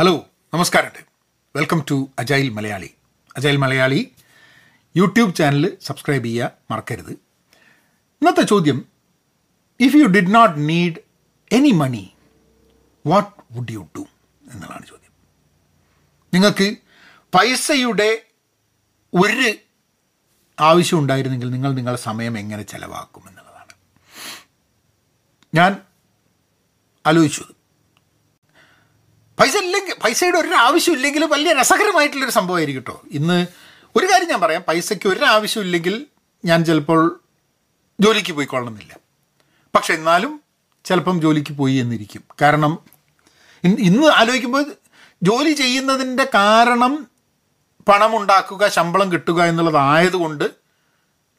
Hello നമസ്കാരമുണ്ട് welcome to agile Malayali agile Malayali YouTube channel subscribe ചെയ്യുക മറക്കരുത്. ഇന്നത്തെ ചോദ്യം if you did not need any money what would you do എന്നുള്ളതാണ് ചോദ്യം. നിങ്ങൾക്ക് പൈസയുടെ ഒരു ആവശ്യം ഉണ്ടായിരുന്നെങ്കിൽ നിങ്ങൾ നിങ്ങളുടെ സമയം എങ്ങനെ ചെലവാക്കും എന്നുള്ളതാണ്. ഞാൻ ആലോചിച്ചു. പൈസ ഇല്ലെങ്കിൽ പൈസയുടെ ഒരു ആവശ്യം ഇല്ലെങ്കിൽ വലിയ രസകരമായിട്ടുള്ളൊരു സംഭവമായിരിക്കും കേട്ടോ ഇന്ന് ഒരു കാര്യം ഞാൻ പറയാം. പൈസയ്ക്ക് ഒരു ആവശ്യം ഇല്ലെങ്കിൽ ഞാൻ ചിലപ്പോൾ ജോലിക്ക് പോയിക്കൊള്ളണമെന്നില്ല. പക്ഷെ എന്നാലും ചിലപ്പം ജോലിക്ക് പോയി എന്നിരിക്കും. കാരണം ഇന്ന് ആലോചിക്കുമ്പോൾ ജോലി ചെയ്യുന്നതിന്റെ കാരണം പണമുണ്ടാക്കുക ശമ്പളം കിട്ടുക എന്നുള്ളതായതുകൊണ്ട്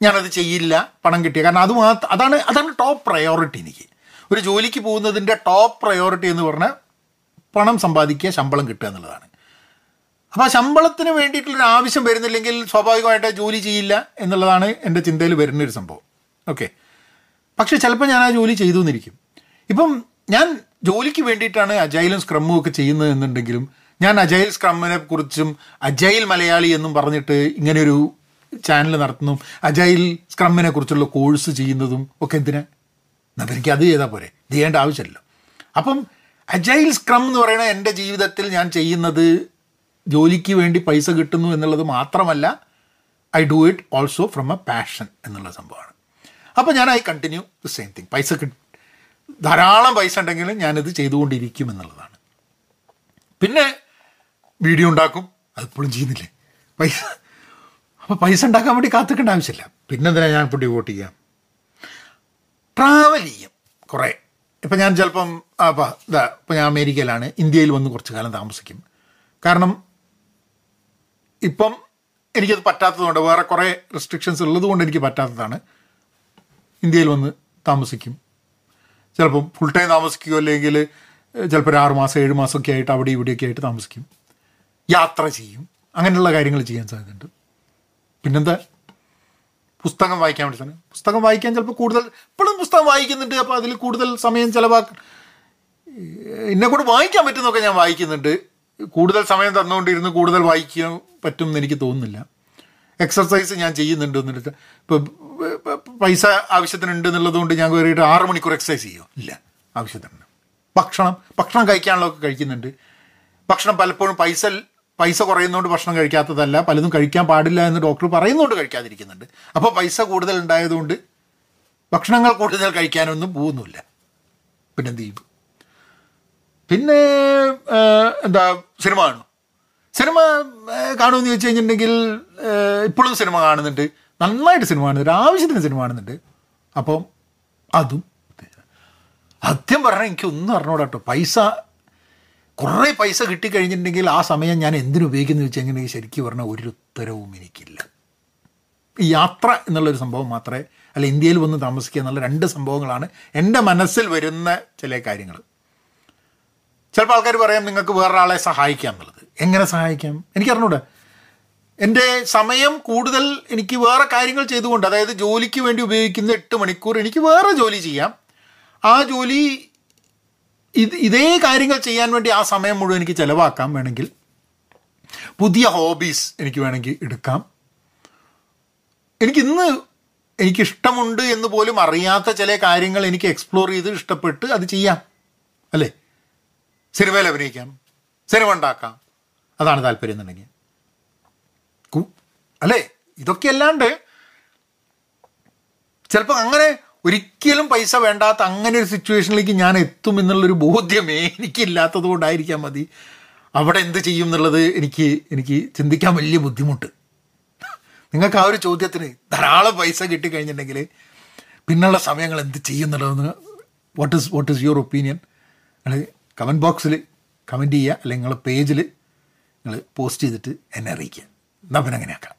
ഞാനത് ചെയ്യില്ല പണം കിട്ടിയ. കാരണം അത് മാത്രം അതാണ് അതാണ് ടോപ്പ് പ്രയോറിറ്റി എനിക്ക്. ഒരു ജോലിക്ക് പോകുന്നതിന്റെ ടോപ്പ് പ്രയോറിറ്റി എന്ന് പറഞ്ഞാൽ പണം സമ്പാദിക്കുക ശമ്പളം കിട്ടുക എന്നുള്ളതാണ്. അപ്പോൾ ആ ശമ്പളത്തിന് വേണ്ടിയിട്ടുള്ളൊരു ആവശ്യം വരുന്നില്ലെങ്കിൽ സ്വാഭാവികമായിട്ട് ജോലി ചെയ്യില്ല എന്നുള്ളതാണ് എന്റെ ചിന്തയിൽ വരുന്നൊരു സംഭവം. ഓക്കെ. പക്ഷെ ചിലപ്പോൾ ഞാൻ ആ ജോലി ചെയ്തു എന്നിരിക്കും. ഇപ്പം ഞാൻ ജോലിക്ക് വേണ്ടിയിട്ടാണ് അജൈലും സ്ക്രമ്മും ഒക്കെ ചെയ്യുന്നത് എന്നുണ്ടെങ്കിലും ഞാൻ അജൈൽ സ്ക്രമ്മിനെ കുറിച്ചും അജൈൽ മലയാളി എന്നും പറഞ്ഞിട്ട് ഇങ്ങനെയൊരു ചാനൽ നടത്തുന്നു. അജൈൽ സ്ക്രമ്മിനെ കുറിച്ചുള്ള കോഴ്സ് ചെയ്യുന്നതും ഒക്കെ എന്തിനാ? എന്നാൽ എനിക്ക് അത് ചെയ്താൽ പോരെ. ചെയ്യേണ്ട ആവശ്യമില്ലല്ലോ. അപ്പം അജൈൽ സ്ക്രം എന്ന് പറയുന്നത് എന്റെ ജീവിതത്തിൽ ഞാൻ ചെയ്യുന്നത് ജോലിക്ക് വേണ്ടി പൈസ കിട്ടുന്നു എന്നുള്ളത് മാത്രമല്ല I do it also from a passion എന്നുള്ള സംഭവമാണ്. അപ്പോൾ ഞാൻ I continue the same thing പൈസ കിട്ടും ധാരാളം പൈസ ഉണ്ടെങ്കിൽ ഞാനിത് ചെയ്തുകൊണ്ടിരിക്കും എന്നുള്ളതാണ്. പിന്നെ വീഡിയോ ഉണ്ടാക്കും അതിപ്പോഴും ചെയ്യുന്നില്ലേ? പൈസ അപ്പോൾ പൈസ ഉണ്ടാക്കാൻ വേണ്ടി കാത്തിക്കേണ്ട ആവശ്യമില്ല. പിന്നെന്തിനാണ് ഞാൻ ഇപ്പോൾ ഡിവോട്ട് ചെയ്യാം? ട്രാവൽ ചെയ്യും കുറേ. ഇപ്പം ഞാൻ ചിലപ്പം അപ്പം ഇതാ ഇപ്പം ഞാൻ അമേരിക്കയിലാണ്. ഇന്ത്യയിൽ വന്ന് കുറച്ച് കാലം താമസിക്കും. കാരണം ഇപ്പം എനിക്കത് പറ്റാത്തതുകൊണ്ട് വേറെ കുറേ റെസ്ട്രിക്ഷൻസ് ഉള്ളതുകൊണ്ട് എനിക്ക് പറ്റാത്തതാണ്. ഇന്ത്യയിൽ വന്ന് താമസിക്കും. ചിലപ്പം ഫുൾ ടൈം താമസിക്കുകയോ അല്ലെങ്കിൽ ചിലപ്പോൾ ഒരു ആറ് മാസം ഏഴ് മാസമൊക്കെ ആയിട്ട് അവിടെ ഇവിടെയൊക്കെ ആയിട്ട് താമസിക്കും. യാത്ര ചെയ്യും. അങ്ങനെയുള്ള കാര്യങ്ങൾ ചെയ്യാൻ സാധ്യതയുണ്ട്. പിന്നെന്താ? പുസ്തകം വായിക്കാൻ വേണ്ടി തന്നെ. പുസ്തകം വായിക്കാൻ ചിലപ്പോൾ കൂടുതൽ ഇപ്പോഴും പുസ്തകം വായിക്കുന്നുണ്ട്. അപ്പോൾ അതിൽ കൂടുതൽ സമയം ചിലവാക്ക എന്നെ കൂടെ വായിക്കാൻ പറ്റുന്നൊക്കെ ഞാൻ വായിക്കുന്നുണ്ട്. കൂടുതൽ സമയം തന്നുകൊണ്ടിരുന്ന് കൂടുതൽ വായിക്കാൻ പറ്റും എന്ന് എനിക്ക് തോന്നുന്നില്ല. എക്സർസൈസ് ഞാൻ ചെയ്യുന്നുണ്ട് എന്നിട്ട്. ഇപ്പോൾ പൈസ ആവശ്യത്തിനുണ്ട് എന്നുള്ളത് കൊണ്ട് ഞാൻ കയറിയിട്ട് ആറ് മണിക്കൂർ എക്സസൈസ് ചെയ്യും? ഇല്ല ആവശ്യത്തിനുണ്ട്. ഭക്ഷണം ഭക്ഷണം കഴിക്കാനുള്ളതൊക്കെ കഴിക്കുന്നുണ്ട്. ഭക്ഷണം പലപ്പോഴും പൈസ പൈസ കുറയുന്നതുകൊണ്ട് ഭക്ഷണം കഴിക്കാത്തതല്ല പലതും കഴിക്കാൻ പാടില്ല എന്ന് ഡോക്ടർ പറയുന്നതുകൊണ്ട് കഴിക്കാതിരിക്കുന്നുണ്ട്. അപ്പോൾ പൈസ കൂടുതൽ ഉണ്ടായതുകൊണ്ട് ഭക്ഷണങ്ങൾ കൂടുതൽ കഴിക്കാനൊന്നും പോകുന്നില്ല. പിന്നെ ചെയ്യും? പിന്നെ എന്താ സിനിമ കാണും. സിനിമ കാണുമെന്ന് ചോദിച്ചു കഴിഞ്ഞിട്ടുണ്ടെങ്കിൽ ഇപ്പോഴും സിനിമ കാണുന്നുണ്ട്. നന്നായിട്ട് സിനിമ കാണുന്നുണ്ട്. ആവശ്യത്തിന് സിനിമ കാണുന്നുണ്ട്. അപ്പം അതും സത്യം പറഞ്ഞാൽ എനിക്കൊന്നും അറിഞ്ഞൂടാ കേട്ടോ പൈസ കുറേ പൈസ കിട്ടിക്കഴിഞ്ഞിട്ടുണ്ടെങ്കിൽ ആ സമയം ഞാൻ എന്തിനു ഉപയോഗിക്കുന്നു വെച്ച് കഴിഞ്ഞിട്ടുണ്ടെങ്കിൽ ശരിക്കും പറഞ്ഞാൽ ഒരു ഉത്തരവും എനിക്കില്ല. ഈ യാത്ര എന്നുള്ളൊരു സംഭവം മാത്രമേ അല്ല ഇന്ത്യയിൽ വന്ന് താമസിക്കുക എന്നുള്ള രണ്ട് സംഭവങ്ങളാണ് എന്റെ മനസ്സിൽ വരുന്ന ചില കാര്യങ്ങൾ. ചിലപ്പോൾ ആൾക്കാർ പറയാം നിങ്ങൾക്ക് വേറൊരാളെ സഹായിക്കാം എന്നുള്ളത്. എങ്ങനെ സഹായിക്കാം? എനിക്കറിഞ്ഞൂടെ. എന്റെ സമയം കൂടുതൽ എനിക്ക് വേറെ കാര്യങ്ങൾ ചെയ്തുകൊണ്ട് അതായത് ജോലിക്ക് വേണ്ടി ഉപയോഗിക്കുന്ന എട്ട് മണിക്കൂർ എനിക്ക് വേറെ ജോലി ചെയ്യാം. ആ ജോലി ഇത് ഇതേ കാര്യങ്ങൾ ചെയ്യാൻ വേണ്ടി ആ സമയം മുഴുവൻ എനിക്ക് ചിലവാക്കാം വേണമെങ്കിൽ. പുതിയ ഹോബീസ് എനിക്ക് വേണമെങ്കിൽ എടുക്കാം. എനിക്കിന്ന് എനിക്കിഷ്ടമുണ്ട് എന്ന് പോലും അറിയാത്ത ചില കാര്യങ്ങൾ എനിക്ക് എക്സ്പ്ലോർ ചെയ്ത് ഇഷ്ടപ്പെട്ട് അത് ചെയ്യാം. അല്ലേ? സിനിമയിൽ അഭിനയിക്കാം. സിനിമ ഉണ്ടാക്കാം. അതാണ് താല്പര്യം എന്നുണ്ടെങ്കിൽ. അല്ലേ? ഇതൊക്കെ അല്ലാണ്ട് ചിലപ്പോൾ അങ്ങനെ ഒരിക്കലും പൈസ വേണ്ടാത്ത അങ്ങനെ ഒരു സിറ്റുവേഷനിലേക്ക് ഞാൻ എത്തും എന്നുള്ളൊരു ബോധ്യമേ എനിക്കില്ലാത്തത് കൊണ്ടായിരിക്കാം മതി. അവിടെ എന്ത് ചെയ്യും എന്നുള്ളത് എനിക്ക് എനിക്ക് ചിന്തിക്കാൻ വലിയ ബുദ്ധിമുട്ട്. നിങ്ങൾക്ക് ആ ഒരു ചോദ്യത്തിന് ധാരാളം പൈസ കിട്ടിക്കഴിഞ്ഞിട്ടുണ്ടെങ്കിൽ പിന്നുള്ള സമയങ്ങൾ എന്ത് ചെയ്യും എന്നുള്ളതെന്ന് what is what is your opinion നിങ്ങൾ കമന്റ് ബോക്സിൽ കമന്റ് ചെയ്യുക. അല്ലെങ്കിൽ നിങ്ങളുടെ പേജിൽ നിങ്ങൾ പോസ്റ്റ് ചെയ്തിട്ട് എന്നെ അറിയിക്കുക. എന്നാൽ പിന്നെ അങ്ങനെയാക്കാം.